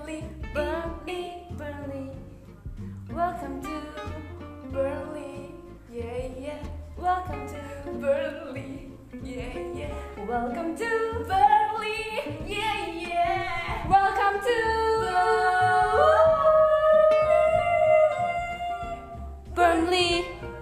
Burnley, Burnley, Burnley. Welcome to Burnley, yeah, yeah. Welcome to Burnley, yeah, yeah. Welcome to Burnley, yeah, yeah. Welcome to Burnley. Burnley.